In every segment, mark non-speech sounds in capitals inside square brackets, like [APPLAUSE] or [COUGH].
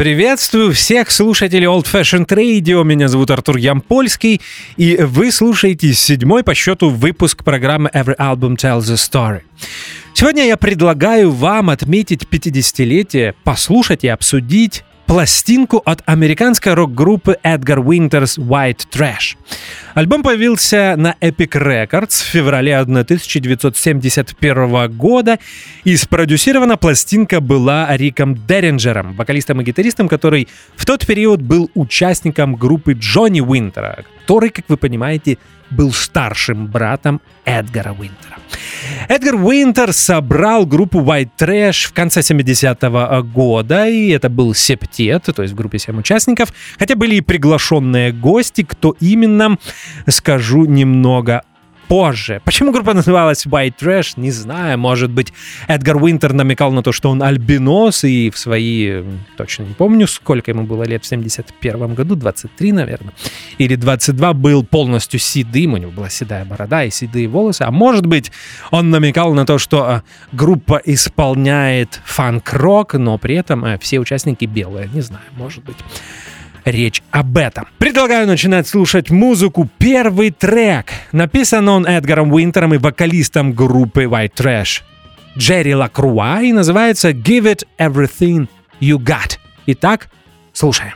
Приветствую всех слушателей Old Fashioned Radio. Меня зовут Артур Ямпольский, и вы слушаете седьмой по счету выпуск программы Every Album Tells a Story. Сегодня я предлагаю вам отметить 50-летие, послушать и обсудить пластинку от американской рок-группы Edgar Winters White Trash. Альбом появился на Epic Records в феврале 1971 года, и спродюсирована пластинка была Риком Деринджером, вокалистом и гитаристом, который в тот период был участником группы Джонни Уинтера, который, как вы понимаете, был старшим братом Эдгара Уинтера. Эдгар Уинтер собрал группу White Trash в конце 70-го года, и это был септет, то есть в группе 7 участников, хотя были и приглашенные гости, кто именно, скажу немного позже. Почему группа называлась White Trash, не знаю. Может быть, Эдгар Уинтер намекал на то, что он альбинос, и в свои, точно не помню, сколько ему было лет в 71 году, 23, наверное, или 22, был полностью седым, у него была седая борода и седые волосы. А может быть, он намекал на то, что а, группа исполняет фанк-рок, но при этом а, все участники белые. Не знаю, может быть речь об этом. Предлагаю начинать слушать музыку. Первый трек. Написан он Эдгаром Уинтером и вокалистом группы White Trash Джерри Лакруа и называется Give It Everything You Got. Итак, слушаем.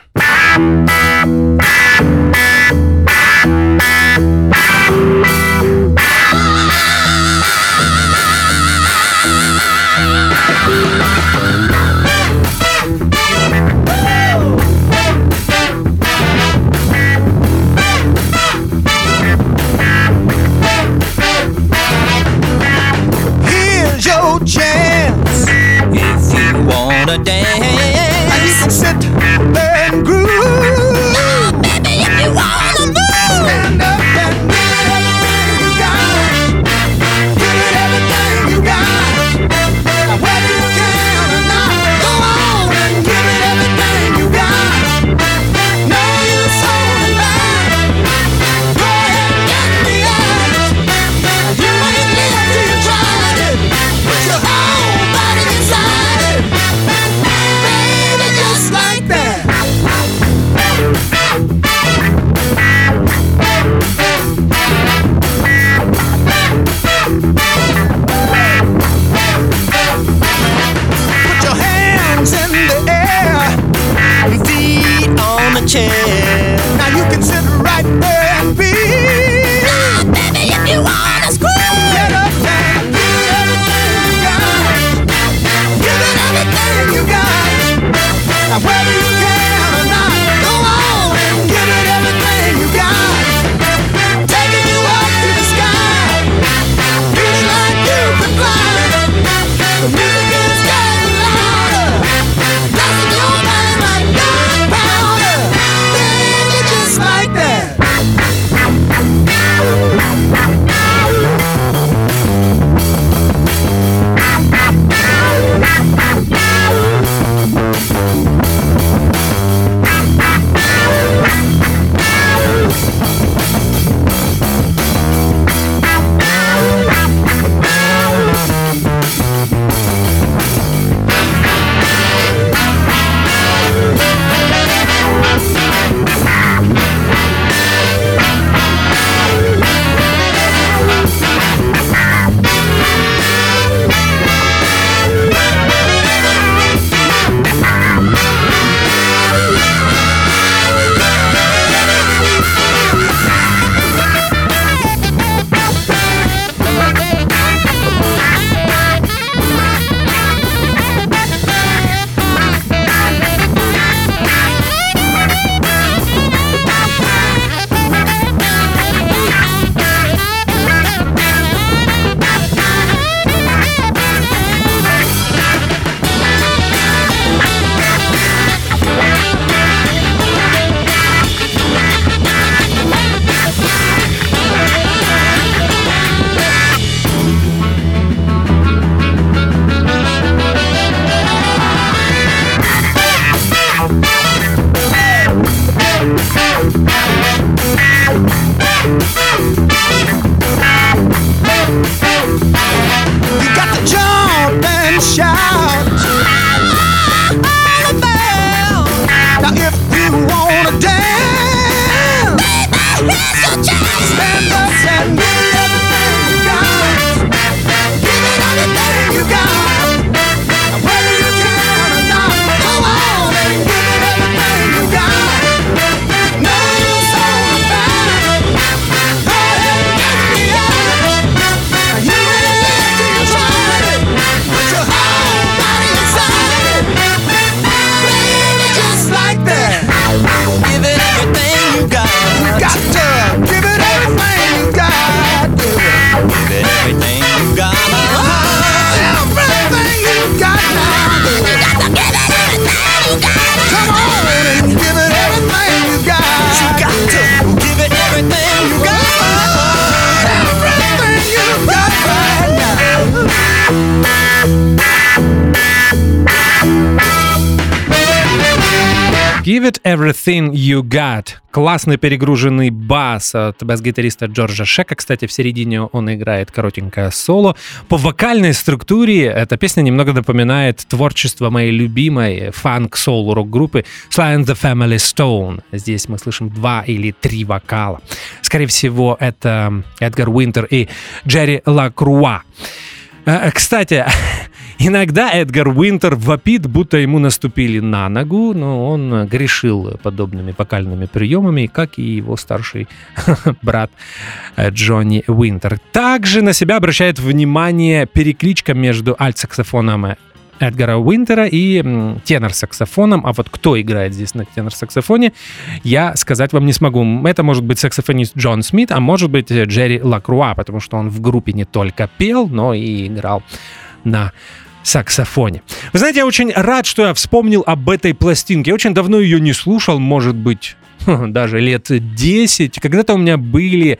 the dance. Sit without you. Everything you got. Классный перегруженный бас от бас-гитариста Джорджа Шека. Кстати, в середине он играет коротенькое соло. По вокальной структуре эта песня немного напоминает творчество моей любимой фанк-соул рок-группы Sly and the Family Stone. Здесь мы слышим два или три вокала. Скорее всего, это Эдгар Уинтер и Джерри Лакруа. Э, кстати, [LAUGHS] Иногда Эдгар Уинтер вопит, будто ему наступили на ногу, но он грешил подобными вокальными приемами, как и его старший [LAUGHS] брат Джонни Уинтер. Также на себя обращает внимание перекличка между альт-саксофоном Эдгара Уинтера и тенор-саксофоном. А вот кто играет здесь на тенор-саксофоне, я сказать вам не смогу. Это может быть саксофонист Джон Смит, а может быть Джерри Лакруа, потому что он в группе не только пел, но и играл на саксофоне. Вы знаете, я очень рад, что я вспомнил об этой пластинке. Я очень давно ее не слушал, может быть, [LAUGHS] даже лет 10. Когда-то у меня были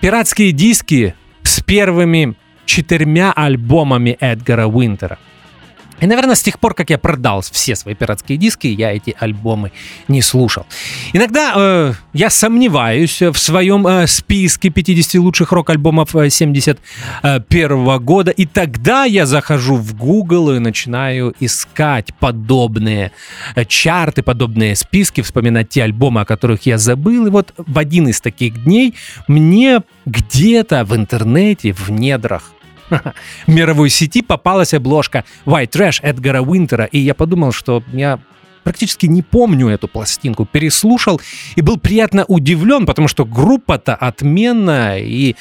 пиратские диски с первыми четырьмя альбомами Эдгара Уинтера. И, наверное, с тех пор, как я продал все свои пиратские диски, я эти альбомы не слушал. Иногда э, я сомневаюсь в своем э, списке 50 лучших рок-альбомов 71 э, года, и тогда я захожу в Google и начинаю искать подобные э, чарты, подобные списки, вспоминать те альбомы, о которых я забыл. И вот в один из таких дней мне где-то в интернете, в недрах [LAUGHS] мировой сети попалась обложка White Trash Эдгара Уинтера, и я подумал, что я практически не помню эту пластинку, переслушал и был приятно удивлен, потому что группа-то отменная, и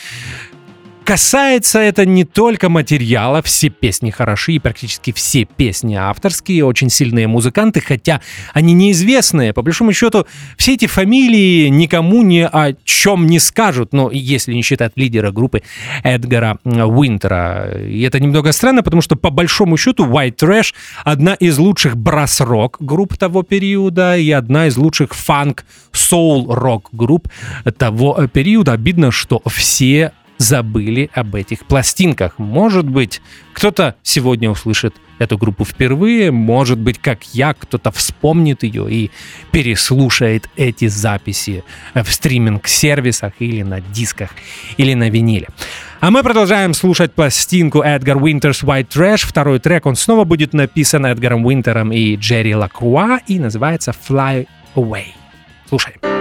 Касается это не только материала, все песни хороши, и практически все песни авторские, очень сильные музыканты, хотя они неизвестные. По большому счету, все эти фамилии никому ни о чем не скажут, но если не считать лидера группы Эдгара Уинтера. И это немного странно, потому что по большому счету White Trash одна из лучших брас-рок групп того периода и одна из лучших фанк соул рок групп того периода. Обидно, что все забыли об этих пластинках. Может быть, кто-то сегодня услышит эту группу впервые, может быть, как я, кто-то вспомнит ее и переслушает эти записи в стриминг-сервисах или на дисках, или на виниле. А мы продолжаем слушать пластинку Эдгар Уинтерс White Trash. Второй трек, он снова будет написан Эдгаром Уинтером и Джерри Лакруа и называется Fly Away. Слушаем.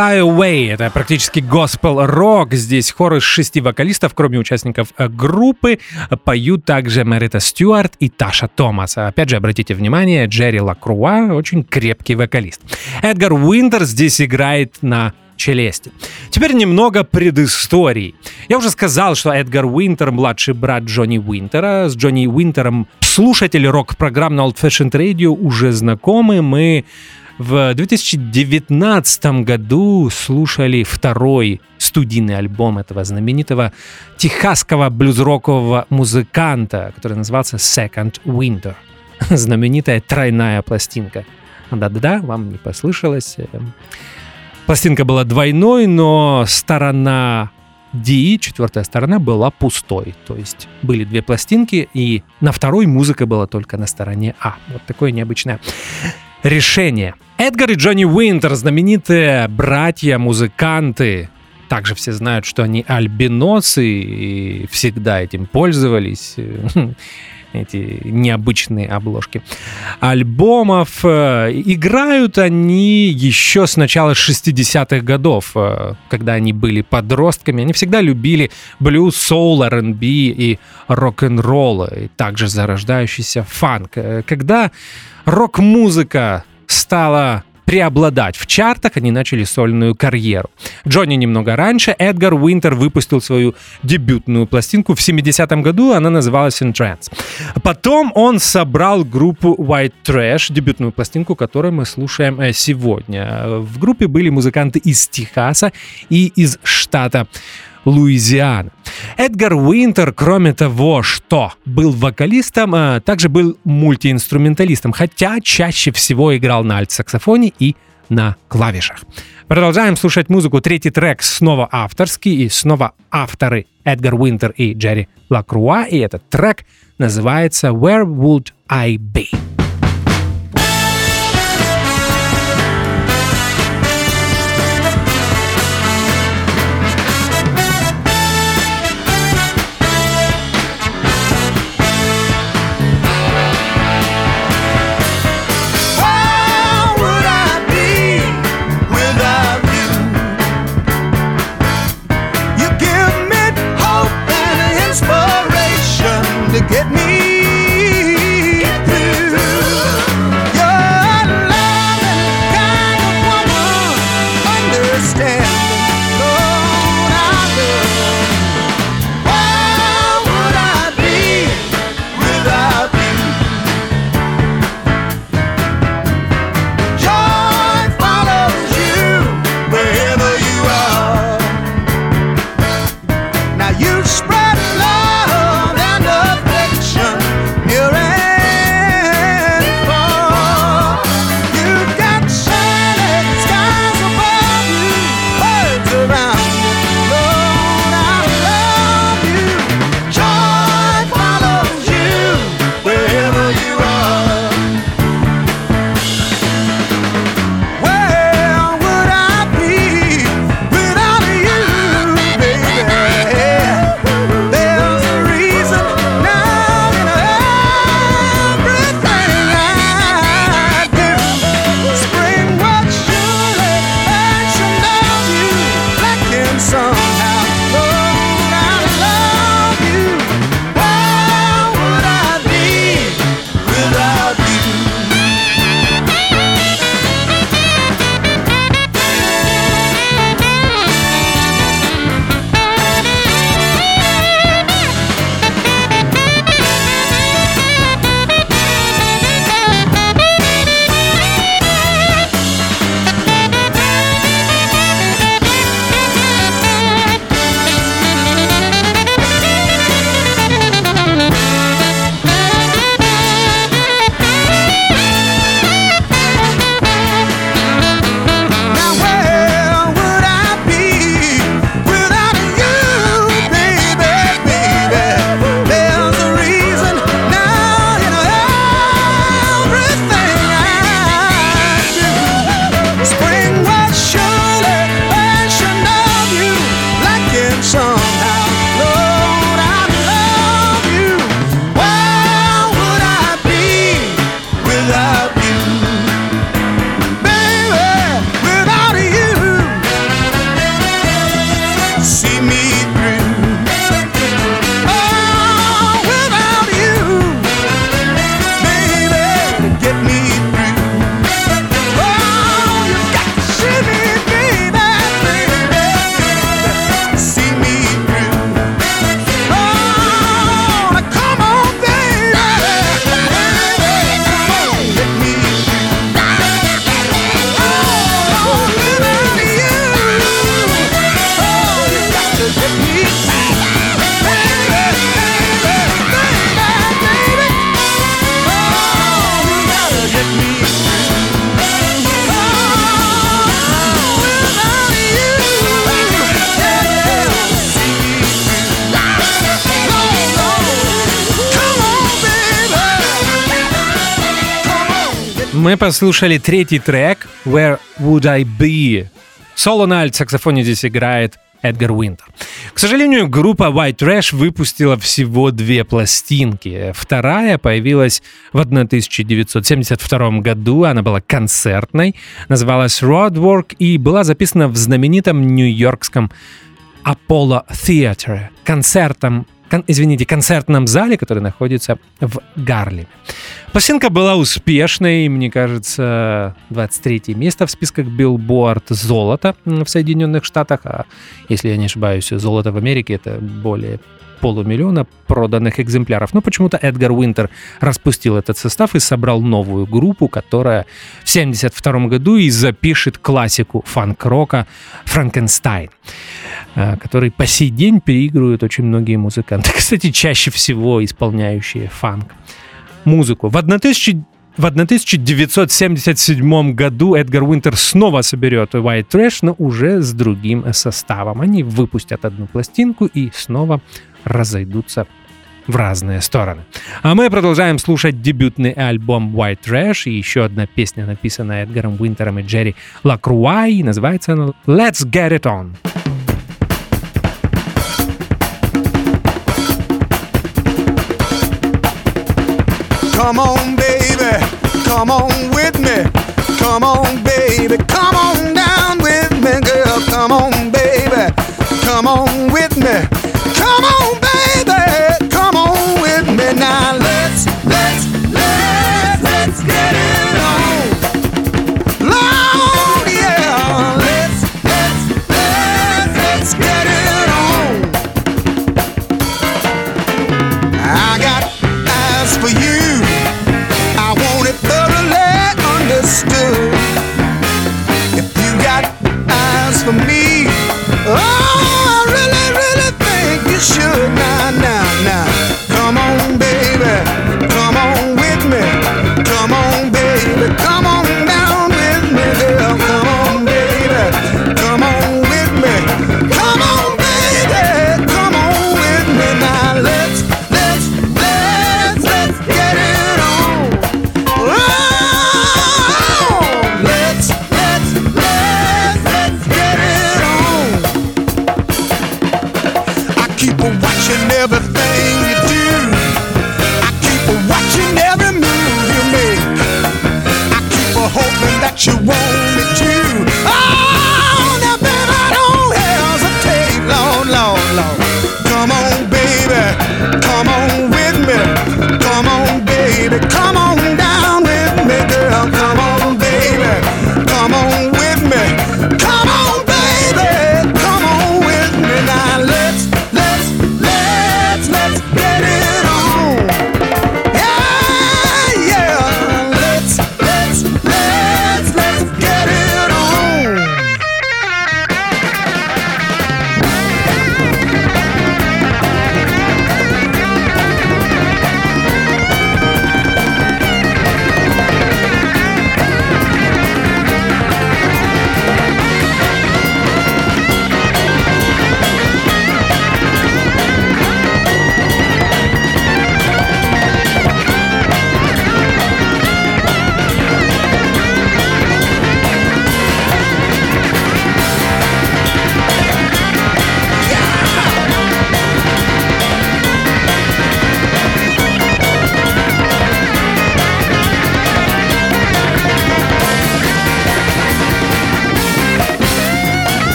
Fly Away. Это практически госпел-рок. Здесь хор из шести вокалистов, кроме участников э, группы, поют также Мэрита Стюарт и Таша Томас. Опять же, обратите внимание, Джерри Лакруа очень крепкий вокалист. Эдгар Уинтер здесь играет на челюсти. Теперь немного предыстории. Я уже сказал, что Эдгар Уинтер – младший брат Джонни Уинтера. С Джонни Уинтером слушатели рок-программ на Old Fashioned Radio уже знакомы. Мы в 2019 году слушали второй студийный альбом этого знаменитого техасского блюз-рокового музыканта, который назывался Second Winter. [LAUGHS] Знаменитая тройная пластинка. Да-да-да, вам не послышалось. Пластинка была двойной, но сторона D, четвертая сторона, была пустой. То есть были две пластинки, и на второй музыка была только на стороне А. Вот такое необычное решение. Эдгар и Джонни Уинтер, знаменитые братья-музыканты, также все знают, что они альбиносы и всегда этим пользовались. [LAUGHS] Эти необычные обложки альбомов. Играют они еще с начала 60-х годов, когда они были подростками. Они всегда любили блюз, соул, R&B и рок-н-ролл, и также зарождающийся фанк. Когда рок-музыка стала преобладать в чартах, они начали сольную карьеру. Джонни немного раньше, Эдгар Уинтер выпустил свою дебютную пластинку в 70-м году, она называлась In. Потом он собрал группу White Trash, дебютную пластинку, которую мы слушаем э, сегодня. В группе были музыканты из Техаса и из штата Луизиана. Эдгар Уинтер, кроме того, что был вокалистом, а, также был мультиинструменталистом, хотя чаще всего играл на альт-саксофоне и на клавишах. Продолжаем слушать музыку. Третий трек снова авторский и снова авторы Эдгар Уинтер и Джерри Лакруа. И этот трек называется «Where Would I Be?». Послушали третий трек «Where Would I Be?». Соло на альт-саксофоне здесь играет Эдгар Уинтер. К сожалению, группа White Trash выпустила всего две пластинки. Вторая появилась в 1972 году, она была концертной, называлась Roadwork и была записана в знаменитом нью-йоркском Apollo Theatre, концертом кон, извините, концертном зале, который находится в Гарлеме. Пластинка была успешной, мне кажется, 23 место в списках Billboard золото в Соединенных Штатах, а если я не ошибаюсь, золото в Америке это более полумиллиона проданных экземпляров. Но почему-то Эдгар Уинтер распустил этот состав и собрал новую группу, которая в 1972 году и запишет классику фанк-рока «Франкенстайн», э, который по сей день переигрывают очень многие музыканты. [LAUGHS] Кстати, чаще всего исполняющие фанк музыку. В 1000 в 1977 году Эдгар Уинтер снова соберет White Trash, но уже с другим составом. Они выпустят одну пластинку и снова разойдутся в разные стороны. А мы продолжаем слушать дебютный альбом White Trash и еще одна песня, написанная Эдгаром Уинтером и Джерри Лакруа, и называется она «Let's Get It On». Come on, baby, come on with me. Come on, baby, come on down with me, girl. Come on, baby, come on with me. Come on, baby, come on with me now.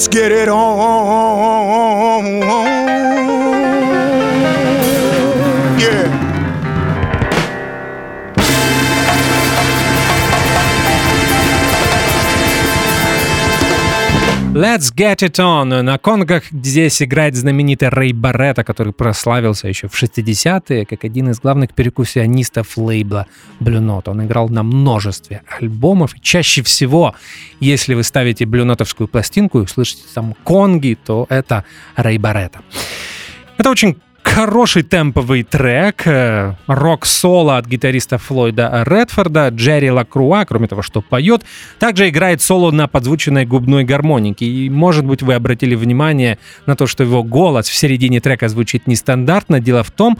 Let's get it on. Let's Get It On. На конгах здесь играет знаменитый Рэй Барретта, который прославился еще в 60-е как один из главных перкуссионистов лейбла Blue Note. Он играл на множестве альбомов. Чаще всего, если вы ставите блюнотовскую пластинку и слышите там конги, то это Рэй Барретта. Это очень Хороший темповый трек, э, рок-соло от гитариста Флойда Редфорда, Джерри Лакруа, кроме того, что поет, также играет соло на подзвученной губной гармонике. И, может быть, вы обратили внимание на то, что его голос в середине трека звучит нестандартно. Дело в том,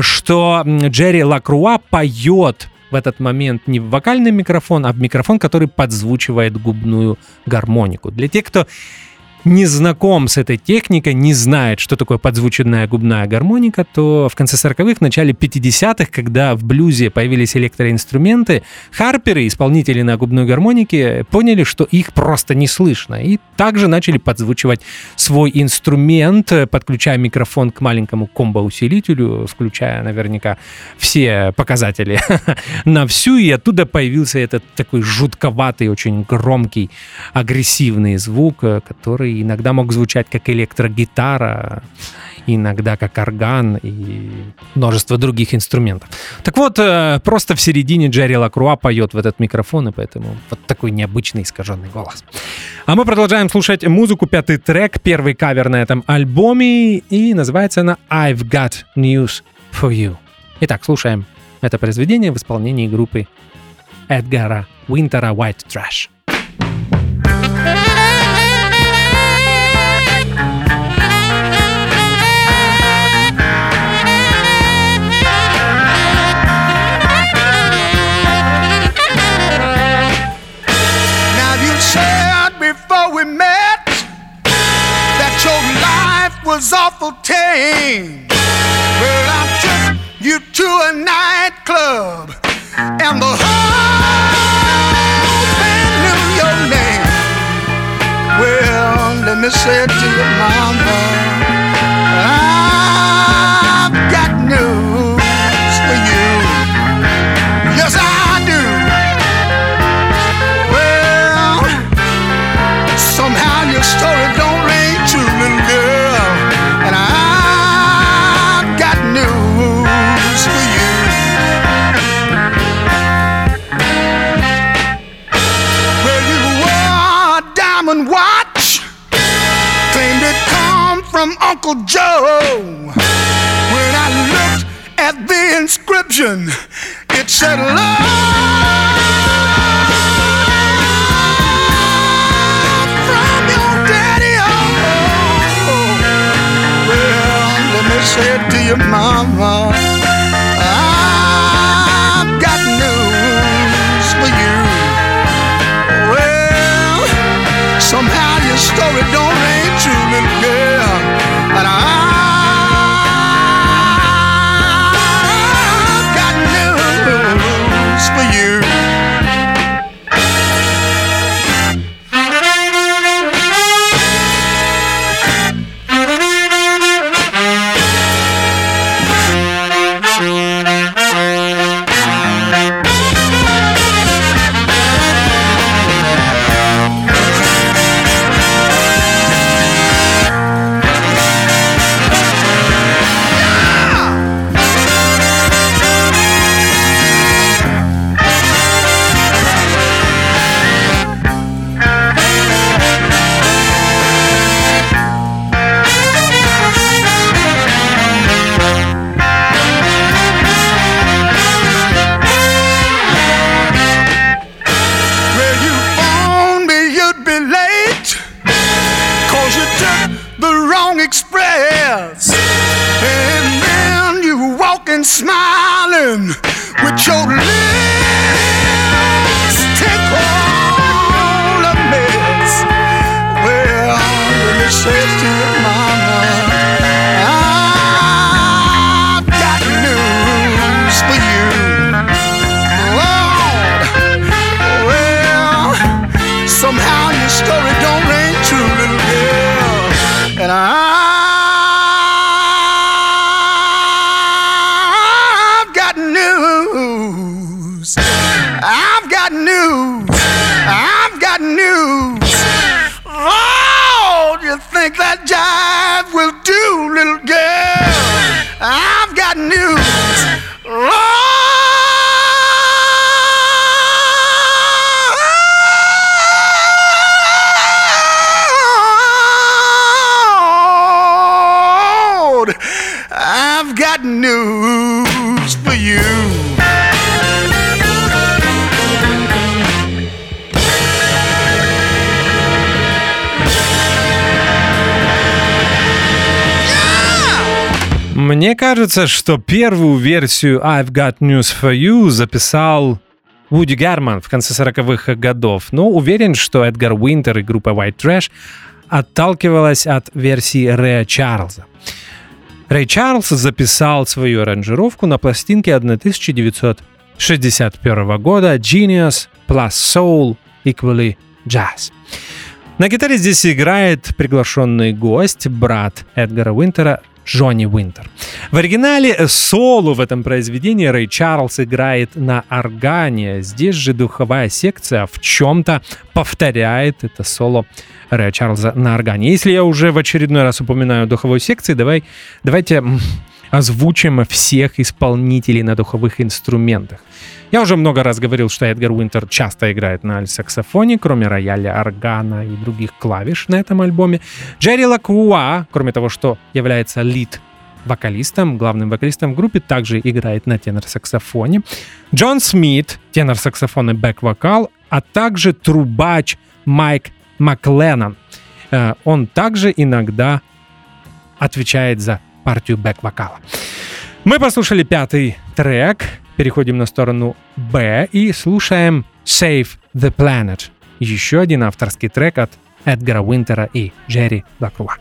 что Джерри Лакруа поет в этот момент не в вокальный микрофон, а в микрофон, который подзвучивает губную гармонику. Для тех, кто не знаком с этой техникой, не знает, что такое подзвученная губная гармоника, то в конце 40-х, начале 50-х, когда в блюзе появились электроинструменты, харперы, исполнители на губной гармонике, поняли, что их просто не слышно. И также начали подзвучивать свой инструмент, подключая микрофон к маленькому комбо-усилителю, включая наверняка все показатели [LAUGHS] на всю, и оттуда появился этот такой жутковатый, очень громкий, агрессивный звук, который иногда мог звучать как электрогитара, иногда как орган и множество других инструментов. Так вот, э, просто в середине Джерри Лакруа поет в этот микрофон, и поэтому вот такой необычный искаженный голос. А мы продолжаем слушать музыку, пятый трек, первый кавер на этом альбоме, и называется она «I've Got News for You». Итак, слушаем это произведение в исполнении группы Эдгара Уинтера White Trash. Awful tame. Well, I took you to a nightclub, and the whole band knew your name. Well, let me say it to your mama. I've got Uncle Joe. When I looked at the inscription, it said love it to your mama. Кажется, что первую версию I've Got News for You записал Вуди Гарман в конце 40-х годов, но уверен, что Эдгар Уинтер и группа White Trash отталкивалась от версии Рэя Чарльза. Рэй Чарльз записал свою аранжировку на пластинке 1961 года Genius plus Soul equally Jazz. На гитаре здесь играет приглашенный гость, брат Эдгара Уинтера Джонни Уинтер. В оригинале соло в этом произведении Рэй Чарльз играет на органе. Здесь же духовая секция в чем-то повторяет это соло Рэя Чарльза на органе. Если я уже в очередной раз упоминаю духовую секцию, давай, давайте озвучим всех исполнителей на духовых инструментах. Я уже много раз говорил, что Эдгар Уинтер часто играет на саксофоне, кроме рояля, органа и других клавиш на этом альбоме. Джерри Лакруа, кроме того, что является лид вокалистом, главным вокалистом в группе, также играет на тенор-саксофоне. Джон Смит, тенор-саксофон и бэк-вокал, а также трубач Майк Макленнон. Э, Он также иногда отвечает за партию бэк-вокала. Мы послушали пятый трек, переходим на сторону Б и слушаем Save the Planet. Еще один авторский трек от Эдгара Уинтера и Джерри Лакруа.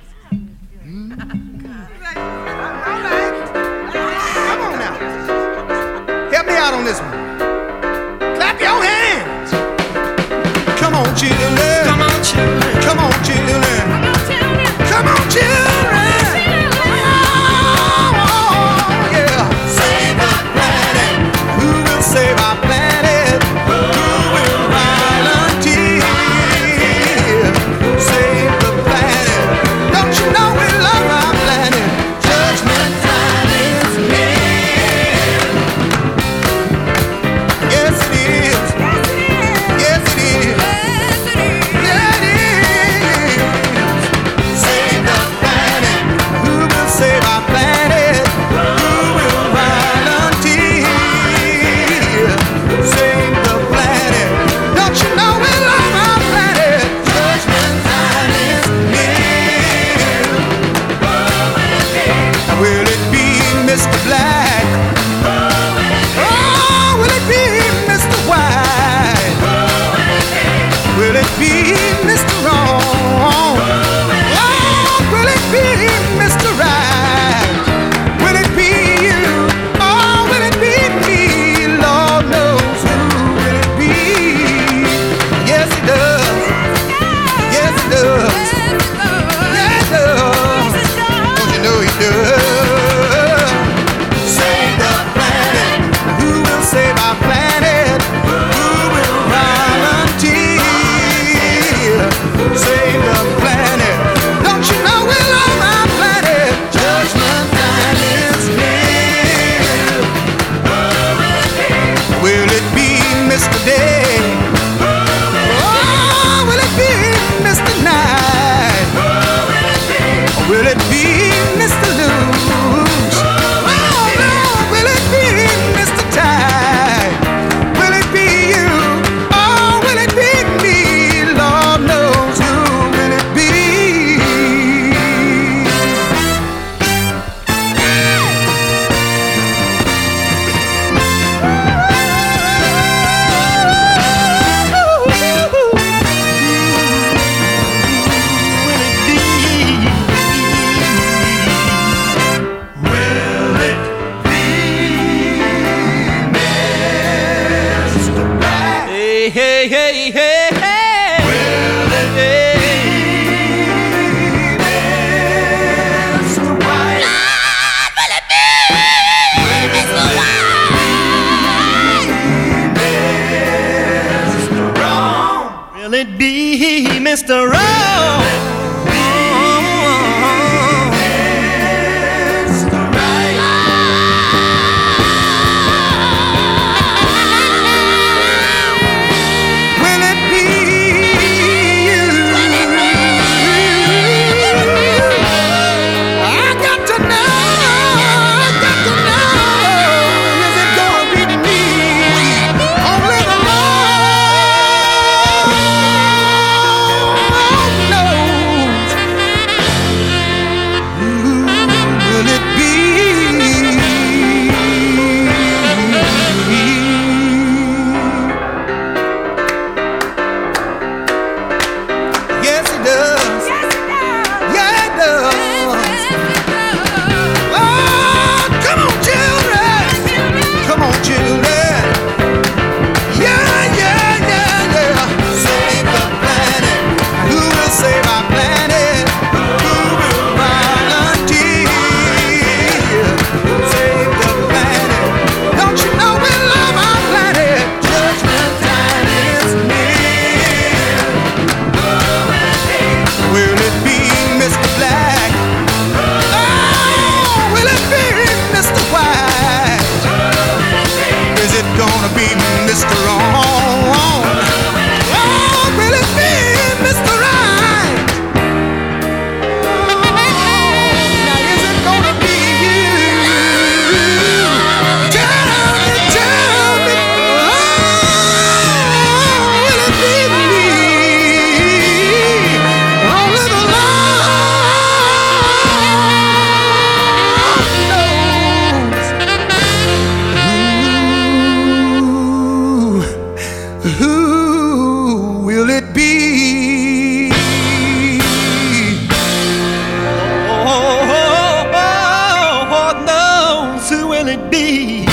it be.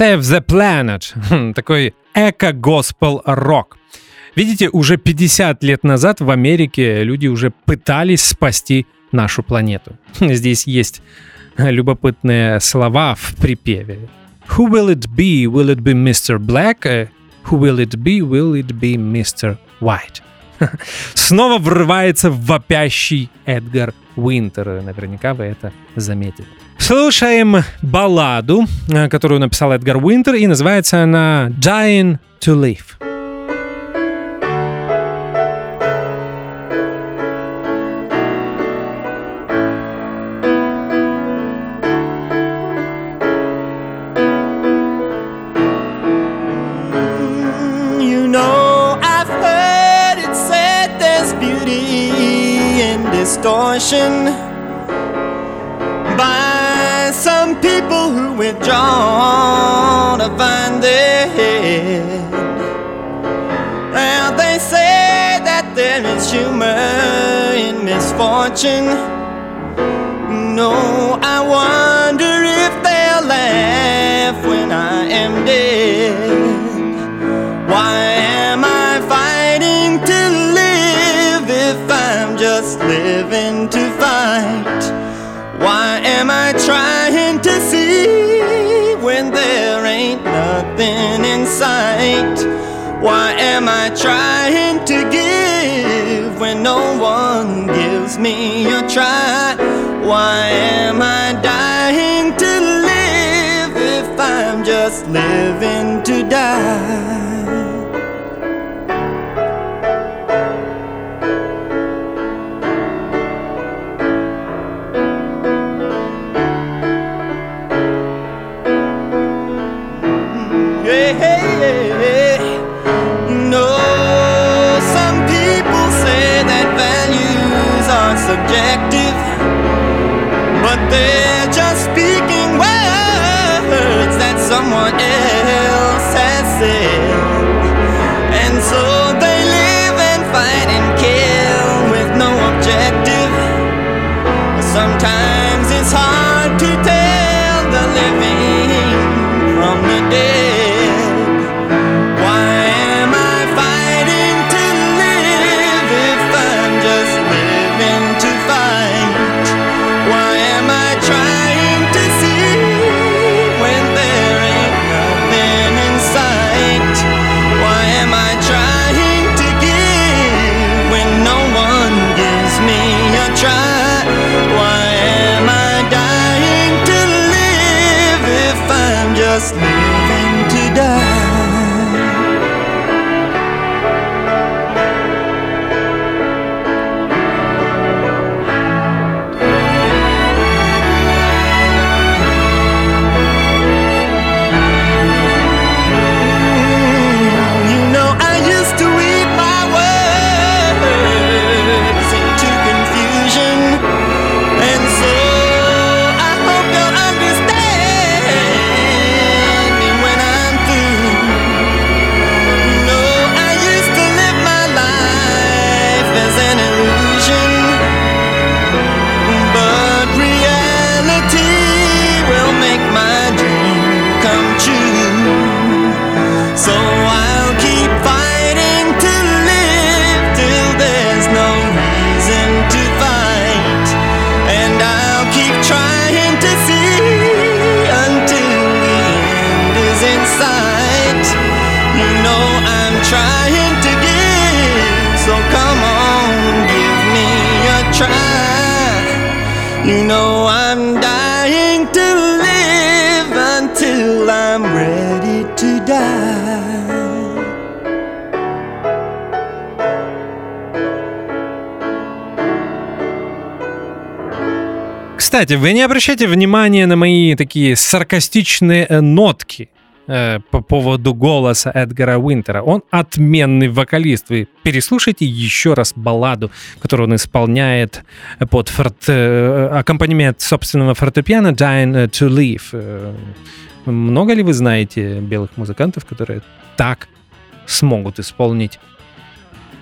Save the Planet. Такой эко-госпел-рок. Видите, уже 50 лет назад в Америке люди уже пытались спасти нашу планету. [LAUGHS] Здесь есть любопытные слова в припеве. Who will it be? Will it be Mr. Black? Who will it be? Will it be Mr. White? [LAUGHS] Снова врывается вопящий Эдгар Уинтер. Наверняка вы это заметили. Слушаем балладу, которую написал Эдгар Уинтер, и называется она «Dying to Live». distortion to find their head. Now they say that there is humor in misfortune. No, I wonder if they'll laugh when I am dead. Why am I fighting to live if I'm just living to fight? Why am I trying sight? Why am I trying to give when no one gives me a try? Why am I dying to live if I'm just living to die? there. Кстати, вы не обращайте внимания на мои такие саркастичные э, нотки э, по поводу голоса Эдгара Уинтера. Он отменный вокалист. Вы переслушайте еще раз балладу, которую он исполняет под форт... э, аккомпанемент собственного фортепиано «Dying to Live». Э, Много ли вы знаете белых музыкантов, которые так смогут исполнить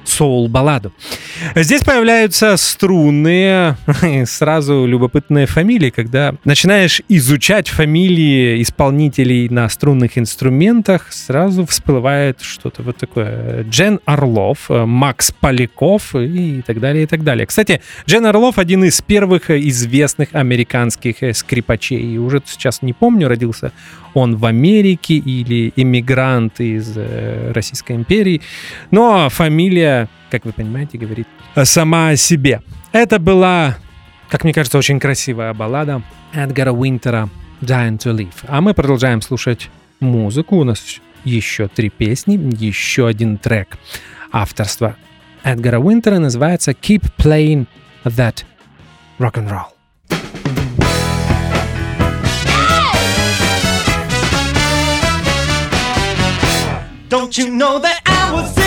соул-балладу. Здесь появляются струнные, [LAUGHS] сразу любопытные фамилии, когда начинаешь изучать фамилии исполнителей на струнных инструментах, сразу всплывает что-то вот такое. Джен Орлов, э, Макс Поляков и так далее, и так далее. Кстати, Джен Орлов один из первых известных американских э, скрипачей. Уже сейчас не помню, родился он в Америке или иммигрант из э, Российской империи, но фамилия как вы понимаете, говорит э, сама о себе. Это была, как мне кажется, очень красивая баллада Эдгара Уинтера «Dying to Live». А мы продолжаем слушать музыку. У нас еще три песни, еще один трек авторства Эдгара Уинтера называется «Keep Playing That Rock and Roll». Don't you know that I was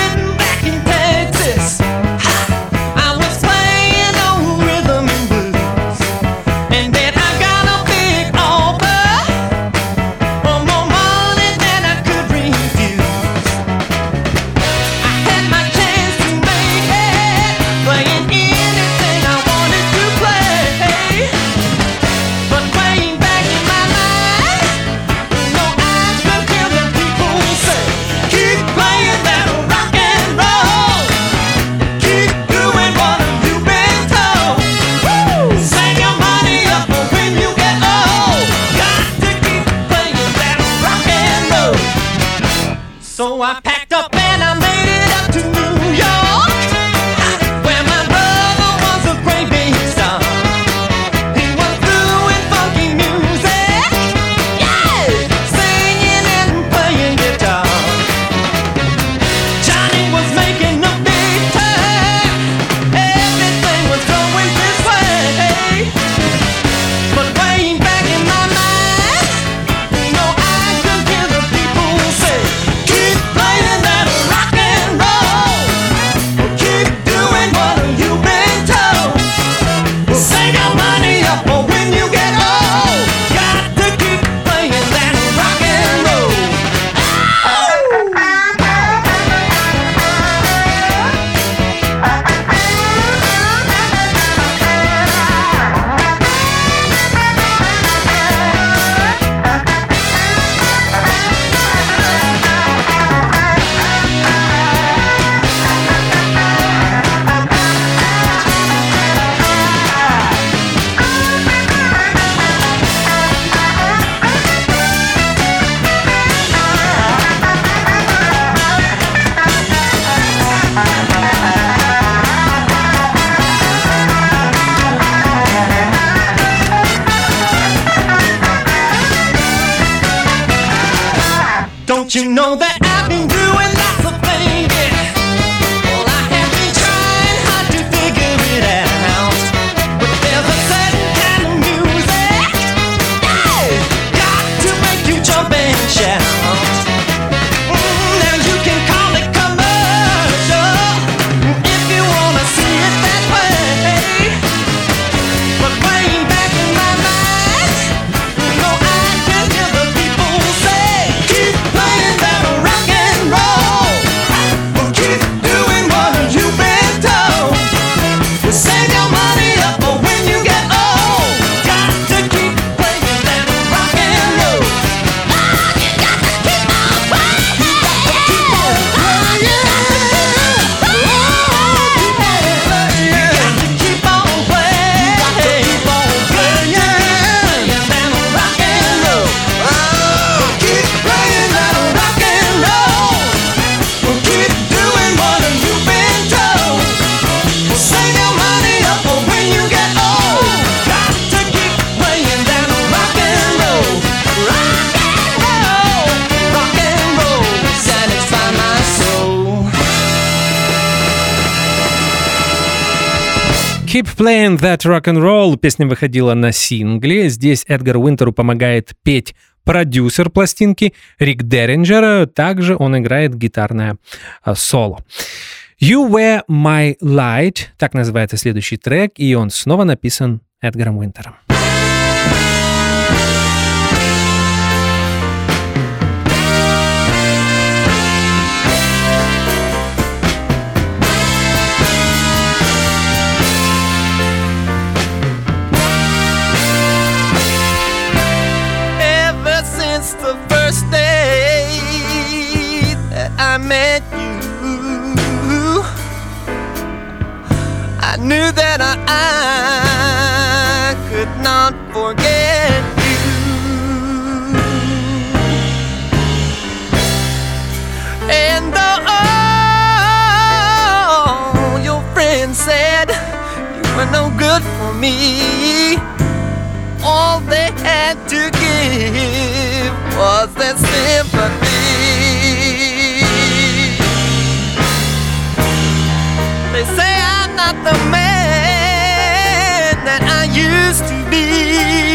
Playing That Rock and Roll песня выходила на сингле. Здесь Эдгар Уинтеру помогает петь продюсер пластинки Рик Деринджер. Также он играет гитарное э, соло. You Were My Light, так называется следующий трек, и он снова написан Эдгаром Уинтером. knew that I, I could not forget you. And though all your friends said you were no good for me, all they had to give was their sympathy. They say I'm not the man used to be.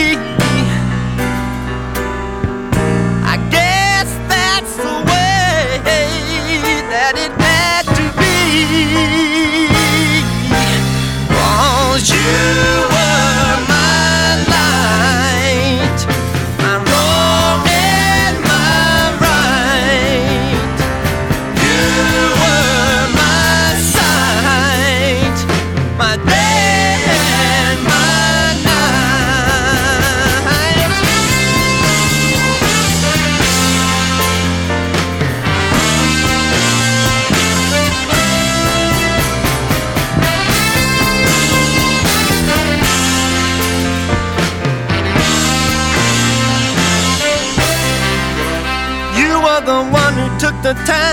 the time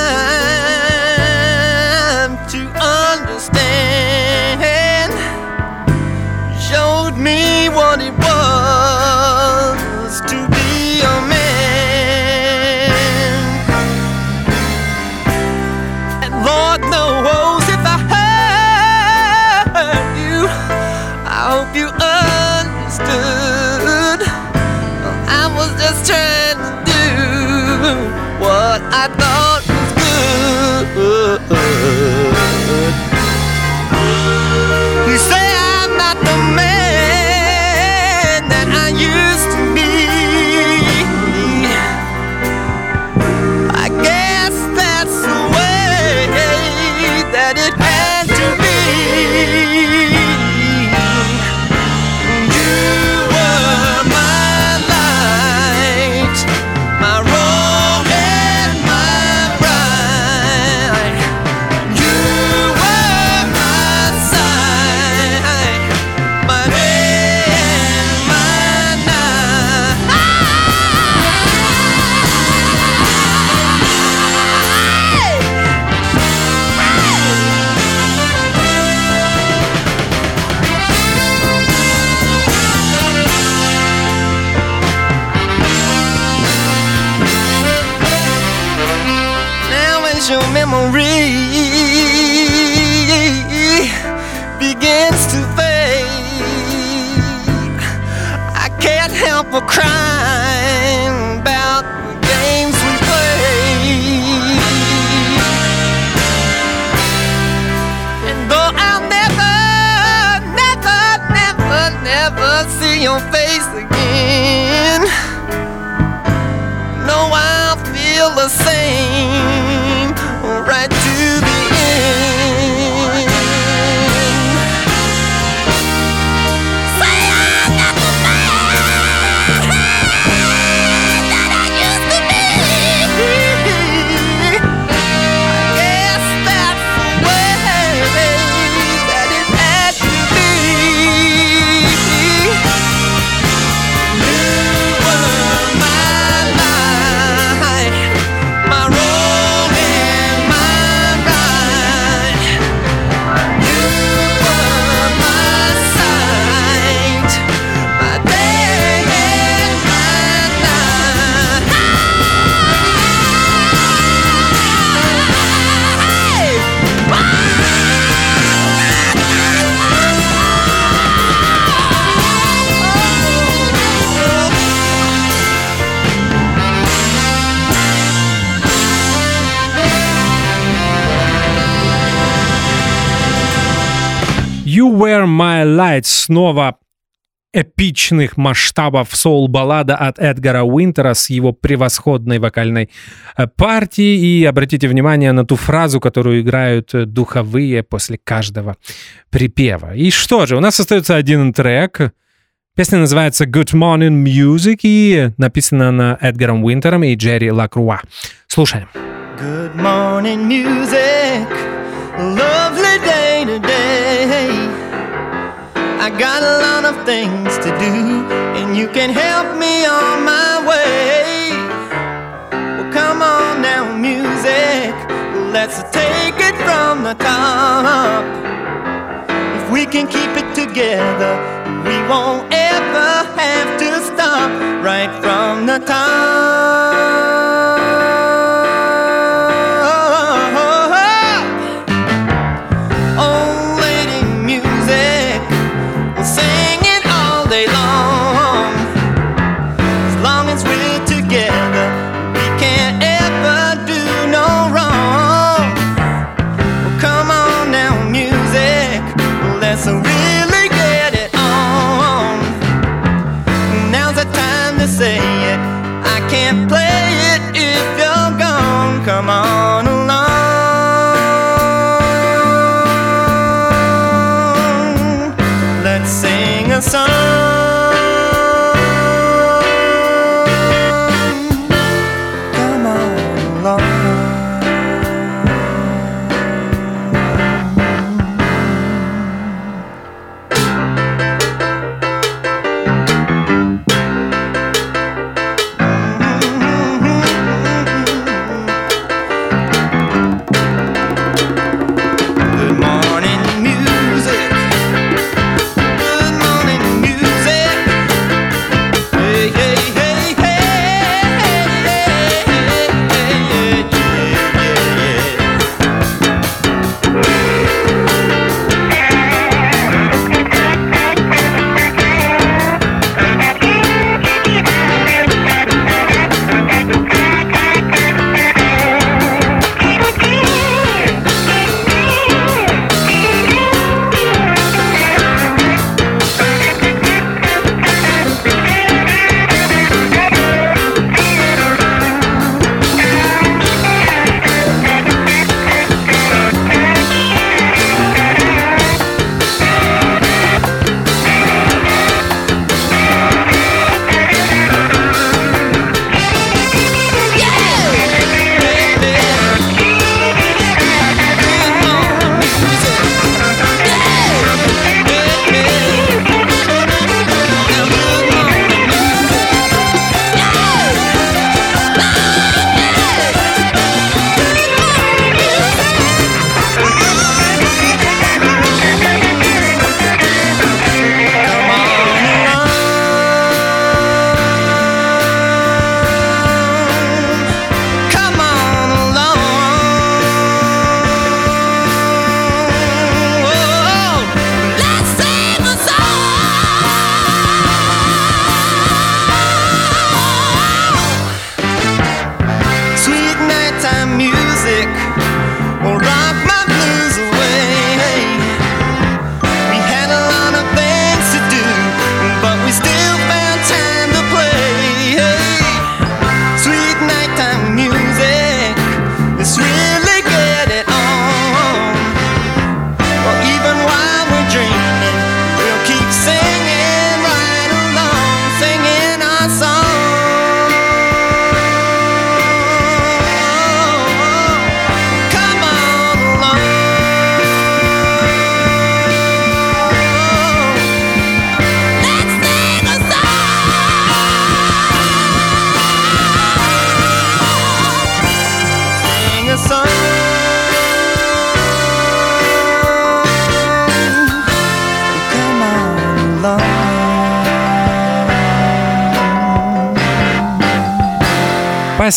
желает снова эпичных масштабов соул-баллада от Эдгара Уинтера с его превосходной вокальной э, партией. И обратите внимание на ту фразу, которую играют э, духовые после каждого припева. И что же, у нас остается один трек. Песня называется «Good Morning Music» и написана на Эдгаром Уинтером и Джерри Лакруа. Слушаем. Good morning music, lovely day today. I got a lot of things to do, and you can help me on my way. Well, come on now, music. Let's take it from the top. If we can keep it together, we won't ever have to stop right from the top. Say it. I can't play it if you're gone. Come on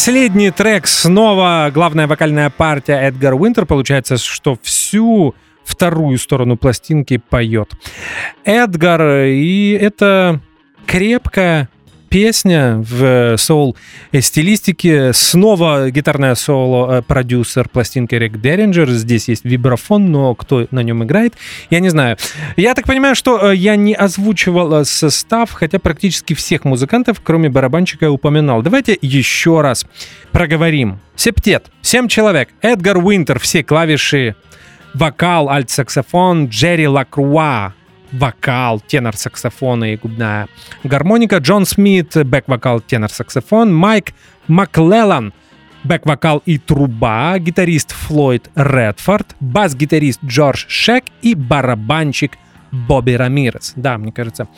Последний трек снова главная вокальная партия Эдгар Уинтер. Получается, что всю вторую сторону пластинки поет. Эдгар, и это крепкая песня в соул стилистике. Снова гитарное соло э, продюсер пластинки Рик Деринджер. Здесь есть вибрафон, но кто на нем играет, я не знаю. Я так понимаю, что э, я не озвучивал э, состав, хотя практически всех музыкантов, кроме барабанщика, упоминал. Давайте еще раз проговорим. Септет, 7 человек. Эдгар Уинтер, все клавиши, вокал, альт-саксофон, Джерри Лакруа, вокал, тенор-саксофон и губная гармоника, Джон Смит, бэк-вокал, тенор-саксофон, Майк Маклеллан, бэк-вокал и труба, гитарист Флойд Редфорд, бас-гитарист Джордж Шек и барабанщик Бобби Рамирес. Да, мне кажется,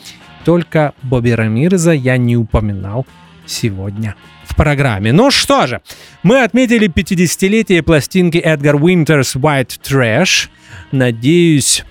только Бобби Рамиреза я не упоминал сегодня в программе. Ну что же, мы отметили 50-летие пластинки Edgar Winter's White Trash. Надеюсь,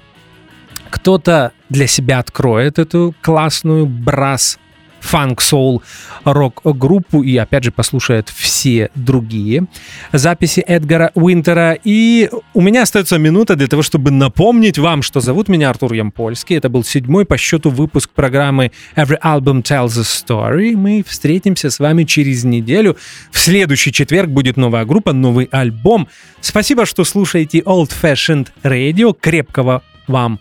кто-то для себя откроет эту классную brass фанк-соул рок-группу и, опять же, послушает все другие записи Эдгара Уинтера. И у меня остается минута для того, чтобы напомнить вам, что зовут меня Артур Ямпольский. Это был седьмой по счету выпуск программы Every Album Tells a Story. Мы встретимся с вами через неделю. В следующий четверг будет новая группа, новый альбом. Спасибо, что слушаете Old Fashioned Radio. Крепкого вам